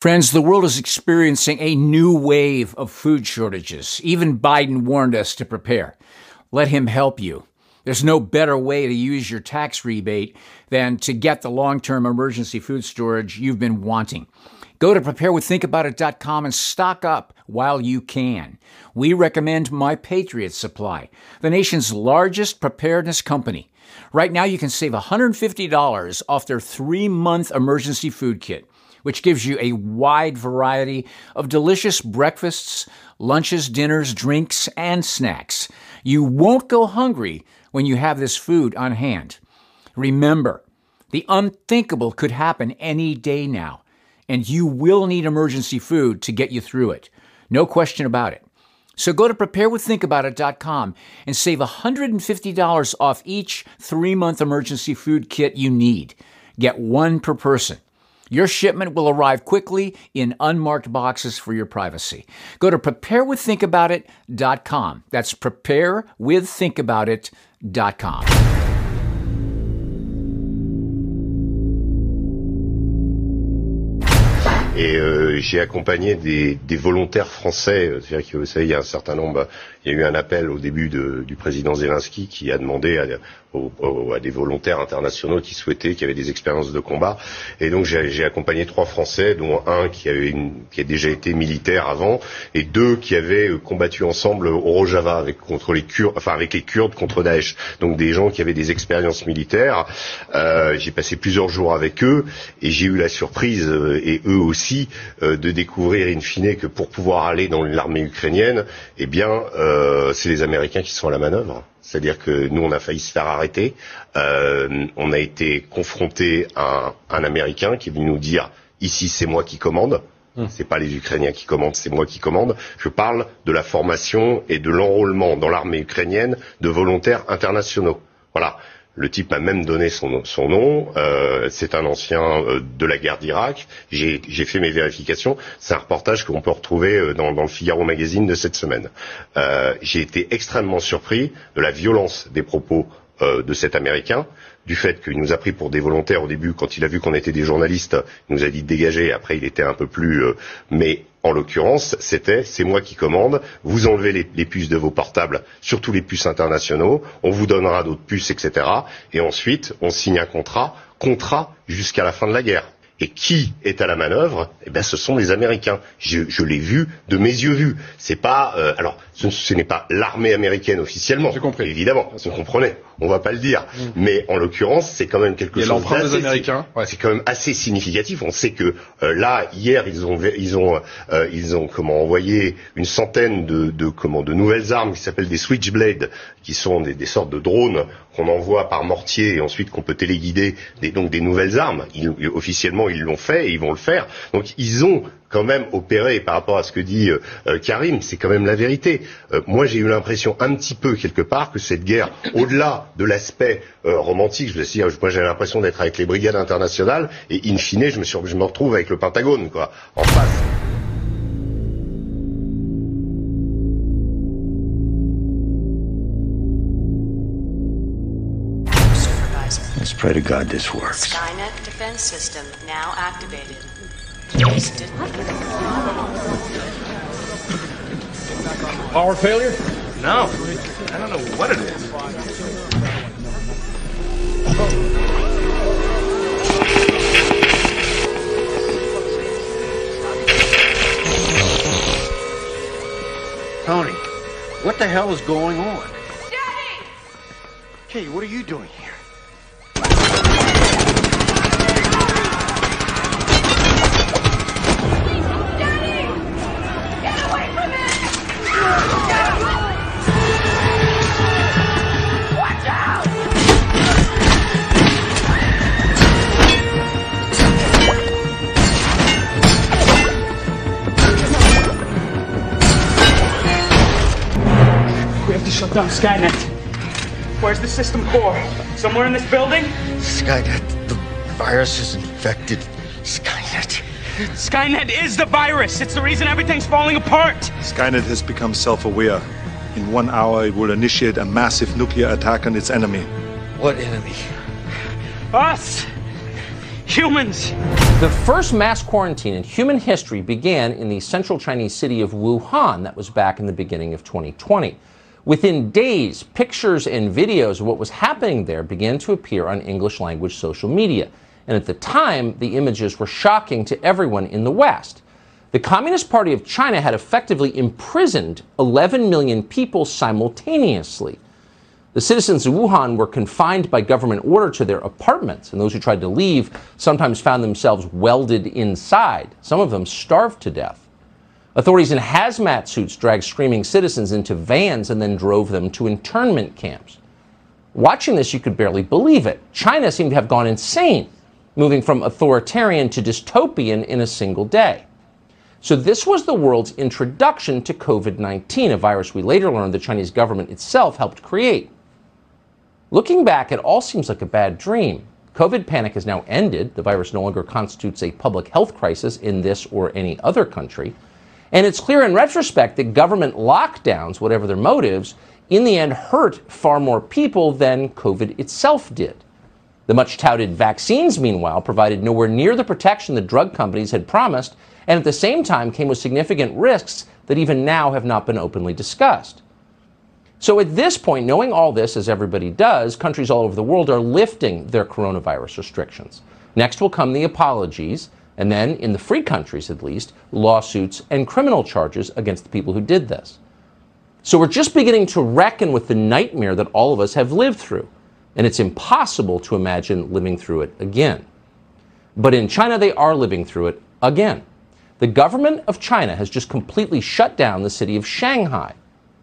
Friends, the world is experiencing a new wave of food shortages. Even Biden warned us to prepare. Let him help you. There's no better way to use your tax rebate than to get the long term emergency food storage you've been wanting. Go to preparewiththinkaboutit.com and stock up while you can. We recommend My Patriot Supply, the nation's largest preparedness company. Right now, you can save $150 off their three month emergency food kit, which gives you a wide variety of delicious breakfasts, lunches, dinners, drinks, and snacks. You won't go hungry when you have this food on hand. Remember, the unthinkable could happen any day now, and you will need emergency food to get you through it. No question about it. So go to preparewiththinkaboutit.com and save $150 off each three month emergency food kit you need. Get one per person. Your shipment will arrive quickly in unmarked boxes for your privacy. Go to preparewiththinkaboutit.com. That's preparewiththinkaboutit.com. Et euh, j'ai accompagné des, des, volontaires français. Euh, c'est-à-dire que vous savez, il y a un certain nombre. Il y a eu un appel au début du président Zelensky qui a demandé à, des volontaires internationaux qui souhaitaient, qui avaient des expériences de combat. Et donc j'ai accompagné trois Français, dont un qui, avait a déjà été militaire avant, et deux qui avaient combattu ensemble au Rojava avec contre les Kurdes, enfin avec les Kurdes contre Daesh. Donc des gens qui avaient des expériences militaires. Euh, j'ai passé plusieurs jours avec eux et j'ai eu la surprise euh, et eux aussi euh, de découvrir in fine que pour pouvoir aller dans l'armée ukrainienne, eh bien euh, c'est les Américains qui sont à la manœuvre. C'est-à-dire que nous, on a failli se faire arrêter. Euh, on a été confronté à un, un, Américain qui est venu nous dire ici, c'est moi qui commande. Hum. C'est pas les Ukrainiens qui commandent, c'est moi qui commande. Je parle de la formation et de l'enrôlement dans l'armée ukrainienne de volontaires internationaux. Voilà. Le type m'a même donné son, nom. Euh, c'est un ancien euh, de la guerre d'Irak. J'ai fait mes vérifications. C'est un reportage qu'on peut retrouver euh, dans, dans, le Figaro Magazine de cette semaine. Euh, j'ai été extrêmement surpris de la violence des propos de cet Américain, du fait qu'il nous a pris pour des volontaires au début, quand il a vu qu'on était des journalistes, il nous a dit de dégager, après il était un peu plus... Mais en l'occurrence, c'était c'est moi qui commande, vous enlevez les, les, puces de vos portables, surtout les puces internationaux, on vous donnera d'autres puces, etc. Et ensuite, on signe un contrat, contrat jusqu'à la fin de la guerre. Et qui est à la manœuvre? Eh bien, ce sont les Américains. Je, je l'ai vu de mes yeux vus. C'est pas euh, alors ce, ce n'est pas l'armée américaine officiellement. J'ai compris. Évidemment, vous comprenez. On va pas le dire. Mmh. Mais en l'occurrence, c'est quand même quelque chose d'assez. Américains. Ouais. C'est quand même assez significatif. On sait que euh, là, hier, ils ont ils ont euh, ils ont comment envoyé une centaine de, de comment de nouvelles armes qui s'appellent des Switchblade, qui sont des, des sortes de drones qu'on envoie par mortier et ensuite qu'on peut téléguider. Des, donc des nouvelles armes. Ils, officiellement, ils l'ont fait et ils vont le faire. Donc ils ont quand même opéré par rapport à ce que dit euh, Karim, c'est quand même la vérité. Euh, moi, j'ai eu l'impression un petit peu quelque part que cette guerre, au-delà de l'aspect euh, romantique, je veux dire, moi j'ai l'impression d'être avec les brigades internationales et in fine, je me, suis, je me retrouve avec le Pentagone, quoi, en face. Let's pray to God this works. Skynet defense system now activated. Power failure? No. I don't know what it is. Tony, what the hell is going on? Daddy! Kay, what are you doing shut down Skynet. Where's the system core? Somewhere in this building? Skynet. The virus has infected Skynet. Skynet is the virus. It's the reason everything's falling apart. Skynet has become self aware. In one hour, it will initiate a massive nuclear attack on its enemy. What enemy? Us! humans. The first mass quarantine in human history began in the central Chinese city of Wuhan. That was back in the beginning of 2020. Within days, pictures and videos of what was happening there began to appear on English language social media. And at the time, the images were shocking to everyone in the West. The Communist Party of China had effectively imprisoned 11 million people simultaneously. The citizens of Wuhan were confined by government order to their apartments, and those who tried to leave sometimes found themselves welded inside. Some of them starved to death. Authorities in hazmat suits dragged screaming citizens into vans and then drove them to internment camps. Watching this, you could barely believe it. China seemed to have gone insane, moving from authoritarian to dystopian in a single day. So, this was the world's introduction to COVID 19, a virus we later learned the Chinese government itself helped create. Looking back, it all seems like a bad dream. COVID panic has now ended. The virus no longer constitutes a public health crisis in this or any other country. And it's clear in retrospect that government lockdowns, whatever their motives, in the end hurt far more people than COVID itself did. The much touted vaccines, meanwhile, provided nowhere near the protection the drug companies had promised, and at the same time came with significant risks that even now have not been openly discussed. So at this point, knowing all this, as everybody does, countries all over the world are lifting their coronavirus restrictions. Next will come the apologies, and then, in the free countries at least, lawsuits and criminal charges against the people who did this. So we're just beginning to reckon with the nightmare that all of us have lived through, and it's impossible to imagine living through it again. But in China, they are living through it again. The government of China has just completely shut down the city of Shanghai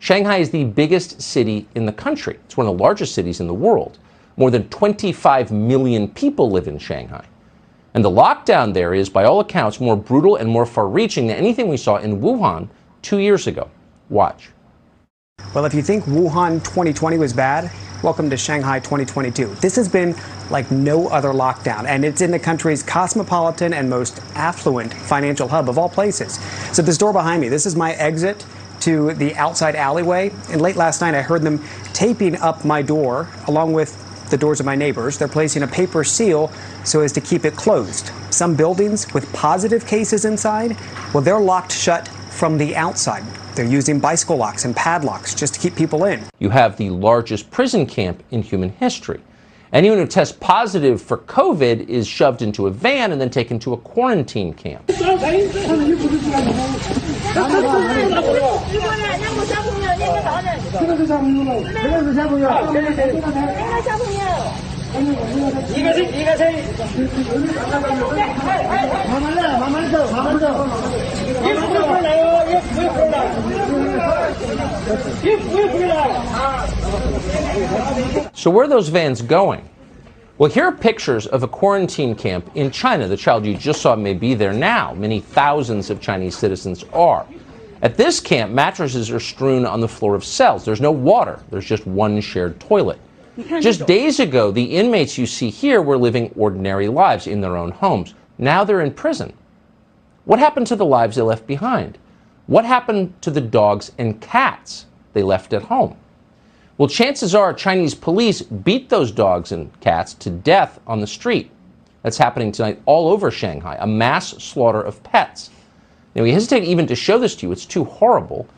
Shanghai is the biggest city in the country. It's one of the largest cities in the world. More than 25 million people live in Shanghai. And the lockdown there is, by all accounts, more brutal and more far reaching than anything we saw in Wuhan two years ago. Watch. Well, if you think Wuhan 2020 was bad, welcome to Shanghai 2022. This has been like no other lockdown, and it's in the country's cosmopolitan and most affluent financial hub of all places. So, this door behind me, this is my exit to the outside alleyway. And late last night, I heard them taping up my door along with the doors of my neighbors. They're placing a paper seal so as to keep it closed. Some buildings with positive cases inside, well, they're locked shut from the outside. They're using bicycle locks and padlocks just to keep people in. You have the largest prison camp in human history. Anyone who tests positive for COVID is shoved into a van and then taken to a quarantine camp. So where are those vans going? Well, here are pictures of a quarantine camp in China. The child you just saw may be there now. Many thousands of Chinese citizens are. At this camp, mattresses are strewn on the floor of cells. There's no water, there's just one shared toilet. Just days ago, the inmates you see here were living ordinary lives in their own homes. Now they're in prison. What happened to the lives they left behind? What happened to the dogs and cats they left at home? Well, chances are Chinese police beat those dogs and cats to death on the street. That's happening tonight all over Shanghai, a mass slaughter of pets. Now, we hesitate even to show this to you, it's too horrible,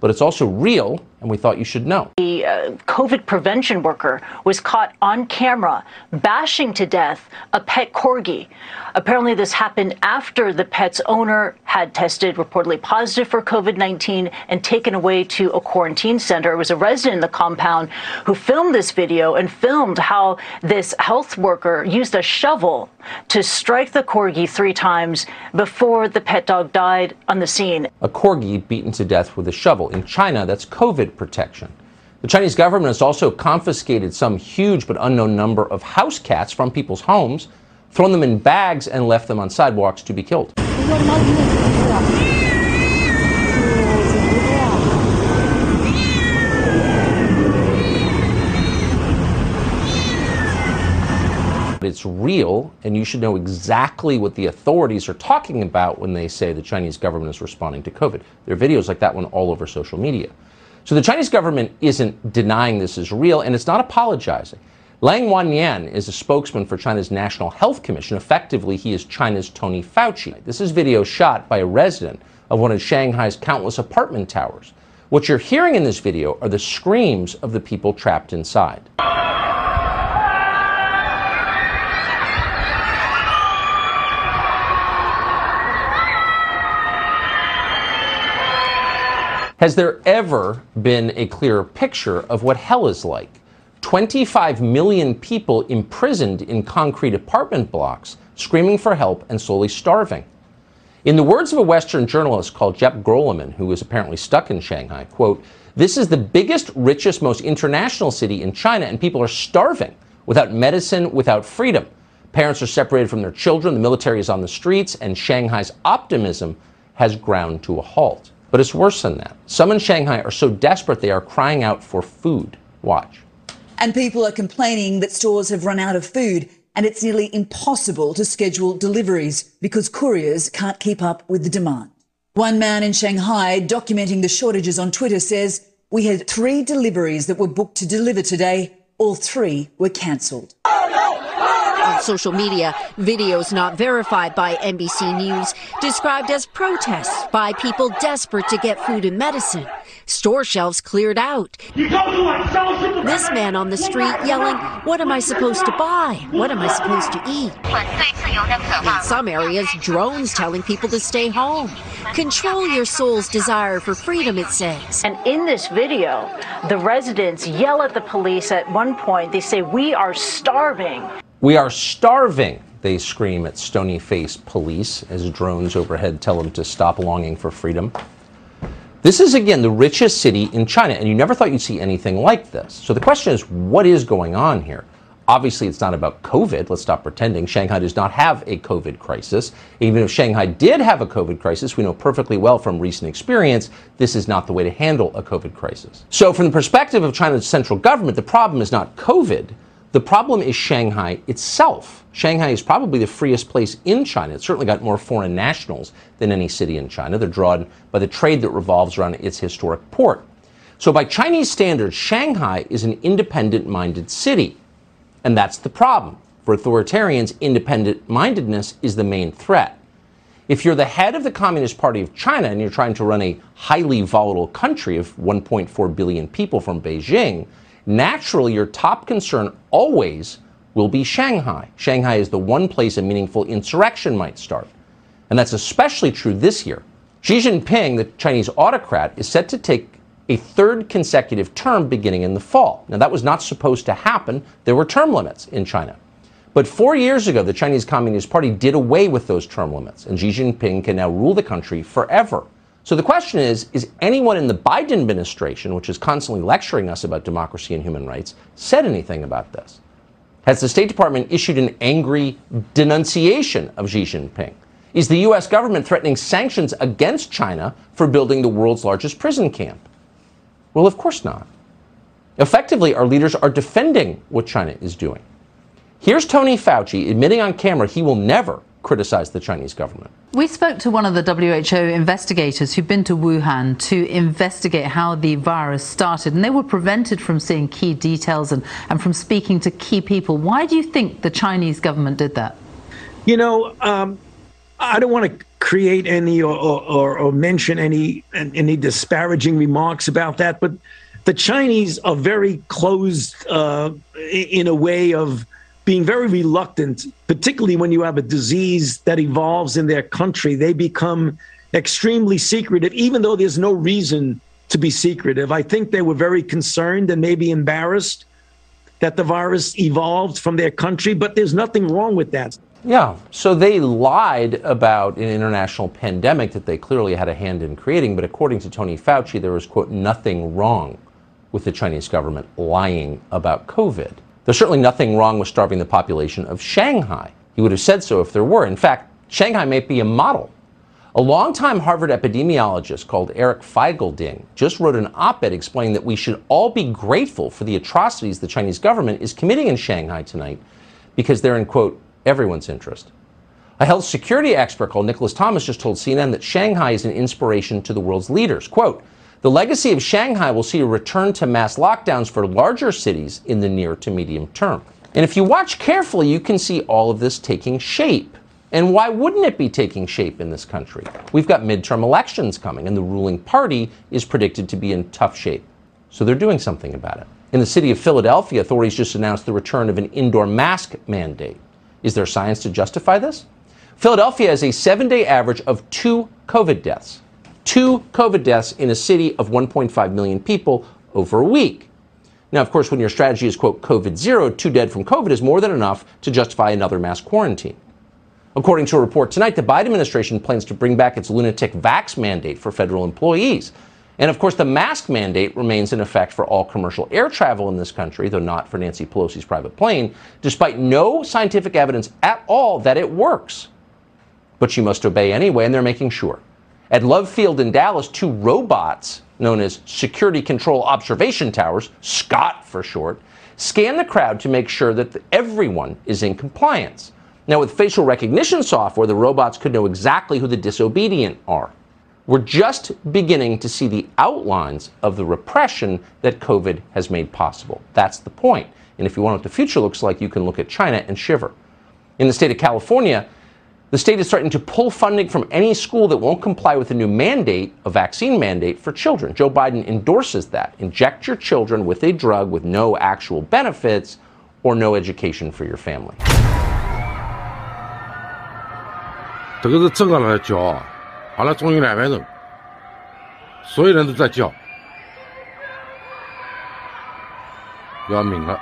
but it's also real, and we thought you should know. The uh, COVID prevention worker was caught on camera bashing to death a pet corgi. Apparently, this happened after the pet's owner had tested reportedly positive for COVID 19 and taken away to a quarantine center. It was a resident in the compound who filmed this video and filmed how this health worker used a shovel to strike the corgi three times before the pet dog died on the scene. A corgi beaten to death with a shovel. In China, that's COVID protection. The Chinese government has also confiscated some huge but unknown number of house cats from people's homes, thrown them in bags, and left them on sidewalks to be killed. It's real, and you should know exactly what the authorities are talking about when they say the Chinese government is responding to COVID. There are videos like that one all over social media. So the Chinese government isn't denying this is real, and it's not apologizing. Liang Wannian is a spokesman for China's National Health Commission. Effectively, he is China's Tony Fauci. This is video shot by a resident of one of Shanghai's countless apartment towers. What you're hearing in this video are the screams of the people trapped inside. Has there ever been a clearer picture of what hell is like? 25 million people imprisoned in concrete apartment blocks, screaming for help and slowly starving. In the words of a Western journalist called Jep Groleman, was apparently stuck in Shanghai, quote, this is the biggest, richest, most international city in China, and people are starving without medicine, without freedom. Parents are separated from their children, the military is on the streets, and Shanghai's optimism has ground to a halt. But it's worse than that. Some in Shanghai are so desperate they are crying out for food. Watch. And people are complaining that stores have run out of food and it's nearly impossible to schedule deliveries because couriers can't keep up with the demand. One man in Shanghai documenting the shortages on Twitter says, We had three deliveries that were booked to deliver today. All three were cancelled. On social media, videos not verified by NBC News described as protests by people desperate to get food and medicine. Store shelves cleared out. This man on the street yelling, What am I supposed to buy? What am I supposed to eat? In some areas, drones telling people to stay home. Control your soul's desire for freedom, it says. And in this video, the residents yell at the police at one point. They say, We are starving. We are starving, they scream at stony faced police as drones overhead tell them to stop longing for freedom. This is, again, the richest city in China, and you never thought you'd see anything like this. So the question is, what is going on here? Obviously, it's not about COVID. Let's stop pretending. Shanghai does not have a COVID crisis. Even if Shanghai did have a COVID crisis, we know perfectly well from recent experience this is not the way to handle a COVID crisis. So, from the perspective of China's central government, the problem is not COVID. The problem is Shanghai itself. Shanghai is probably the freest place in China. It's certainly got more foreign nationals than any city in China. They're drawn by the trade that revolves around its historic port. So, by Chinese standards, Shanghai is an independent minded city. And that's the problem. For authoritarians, independent mindedness is the main threat. If you're the head of the Communist Party of China and you're trying to run a highly volatile country of 1.4 billion people from Beijing, naturally your top concern always will be Shanghai. Shanghai is the one place a meaningful insurrection might start. And that's especially true this year. Xi Jinping, the Chinese autocrat, is set to take a third consecutive term beginning in the fall. Now, that was not supposed to happen. There were term limits in China. But four years ago, the Chinese Communist Party did away with those term limits, and Xi Jinping can now rule the country forever. So the question is Is anyone in the Biden administration, which is constantly lecturing us about democracy and human rights, said anything about this? Has the State Department issued an angry denunciation of Xi Jinping? Is the U.S. government threatening sanctions against China for building the world's largest prison camp? Well, of course not. Effectively, our leaders are defending what China is doing. Here's Tony Fauci admitting on camera he will never criticize the Chinese government. We spoke to one of the WHO investigators who'd been to Wuhan to investigate how the virus started, and they were prevented from seeing key details and, and from speaking to key people. Why do you think the Chinese government did that? You know, um, I don't want to create any or, or, or mention any any disparaging remarks about that, but the Chinese are very closed uh, in a way of being very reluctant, particularly when you have a disease that evolves in their country. They become extremely secretive, even though there's no reason to be secretive. I think they were very concerned and maybe embarrassed that the virus evolved from their country, but there's nothing wrong with that. Yeah, so they lied about an international pandemic that they clearly had a hand in creating, but according to Tony Fauci, there was, quote, nothing wrong with the Chinese government lying about COVID. There's certainly nothing wrong with starving the population of Shanghai. He would have said so if there were. In fact, Shanghai may be a model. A longtime Harvard epidemiologist called Eric Feigl-Ding just wrote an op ed explaining that we should all be grateful for the atrocities the Chinese government is committing in Shanghai tonight because they're in, quote, everyone's interest. A health security expert called Nicholas Thomas just told CNN that Shanghai is an inspiration to the world's leaders. Quote, The legacy of Shanghai will see a return to mass lockdowns for larger cities in the near to medium term. And if you watch carefully, you can see all of this taking shape. And why wouldn't it be taking shape in this country? We've got midterm elections coming, and the ruling party is predicted to be in tough shape. So they're doing something about it. In the city of Philadelphia, authorities just announced the return of an indoor mask mandate. Is there science to justify this? Philadelphia has a seven day average of two COVID deaths. Two COVID deaths in a city of 1.5 million people over a week. Now, of course, when your strategy is, quote, COVID zero, two dead from COVID is more than enough to justify another mass quarantine. According to a report tonight, the Biden administration plans to bring back its lunatic vax mandate for federal employees. And of course, the mask mandate remains in effect for all commercial air travel in this country, though not for Nancy Pelosi's private plane, despite no scientific evidence at all that it works. But she must obey anyway, and they're making sure. At Love Field in Dallas, two robots, known as Security Control Observation Towers, SCOT for short, scan the crowd to make sure that everyone is in compliance. Now, with facial recognition software, the robots could know exactly who the disobedient are. We're just beginning to see the outlines of the repression that COVID has made possible. That's the point. And if you want what the future looks like, you can look at China and shiver. In the state of California, the state is starting to pull funding from any school that won't comply with a new mandate, a vaccine mandate for children. Joe Biden endorses that. Inject your children with a drug with no actual benefits or no education for your family. 这个是正常人的骄傲。好了，终于两万人，所有人都在叫，要命了！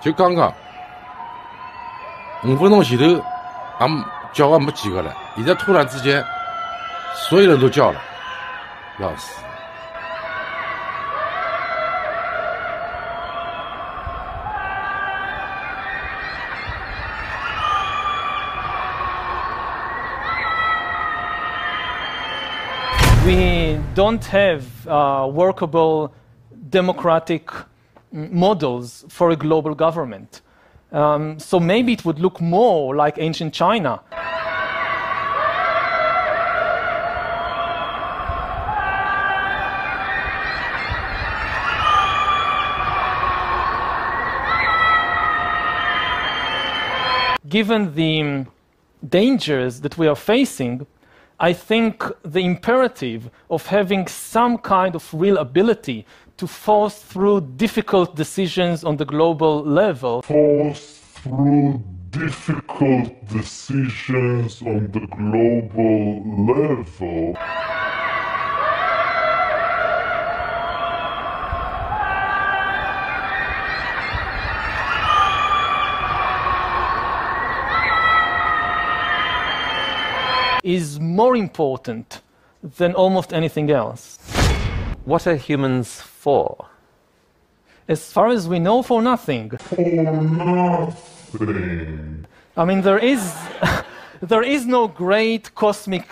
就刚刚 五分钟前头，俺叫的没几个了，现在突然之间，所有人都叫了，要死！we don't have uh, workable democratic models for a global government. Um, so maybe it would look more like ancient China. Given the dangers that we are facing, I think the imperative of having some kind of real ability to force through difficult decisions on the global level. Force through difficult decisions on the global level. is more important than almost anything else. What are humans for? As far as we know, for nothing. For nothing. I mean, there is, there is no great cosmic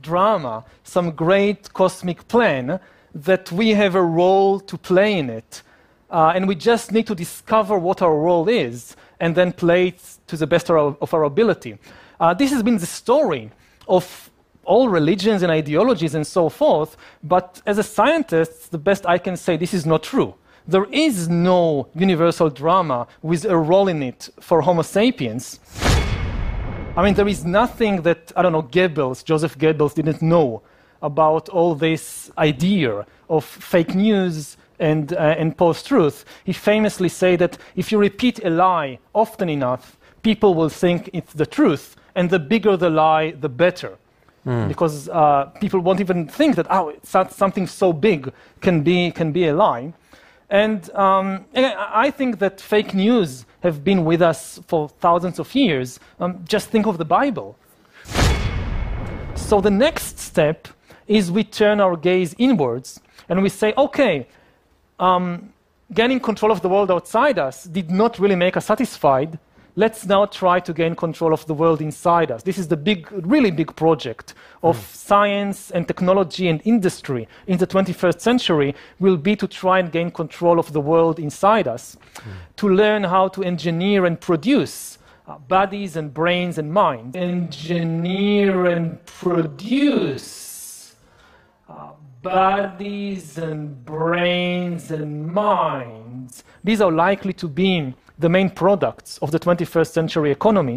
drama, some great cosmic plan that we have a role to play in it. Uh, and we just need to discover what our role is and then play it to the best of our, of our ability. Uh, this has been the story of all religions and ideologies and so forth, but as a scientist, the best I can say this is not true. There is no universal drama with a role in it for Homo sapiens. I mean, there is nothing that, I don't know, Goebbels, Joseph Goebbels didn't know about all this idea of fake news and, uh, and post truth. He famously said that if you repeat a lie often enough, people will think it's the truth, and the bigger the lie, the better. Mm. Because uh, people won't even think that, oh, something so big can be, can be a lie. And, um, and I think that fake news have been with us for thousands of years. Um, just think of the Bible. So the next step is we turn our gaze inwards and we say, okay, um, gaining control of the world outside us did not really make us satisfied let's now try to gain control of the world inside us. This is the big, really big project of mm. science and technology and industry in the 21st century will be to try and gain control of the world inside us, mm. to learn how to engineer and produce uh, bodies and brains and minds. Engineer and produce uh, bodies and brains and minds, these are likely to be the main products of the 21st century economy.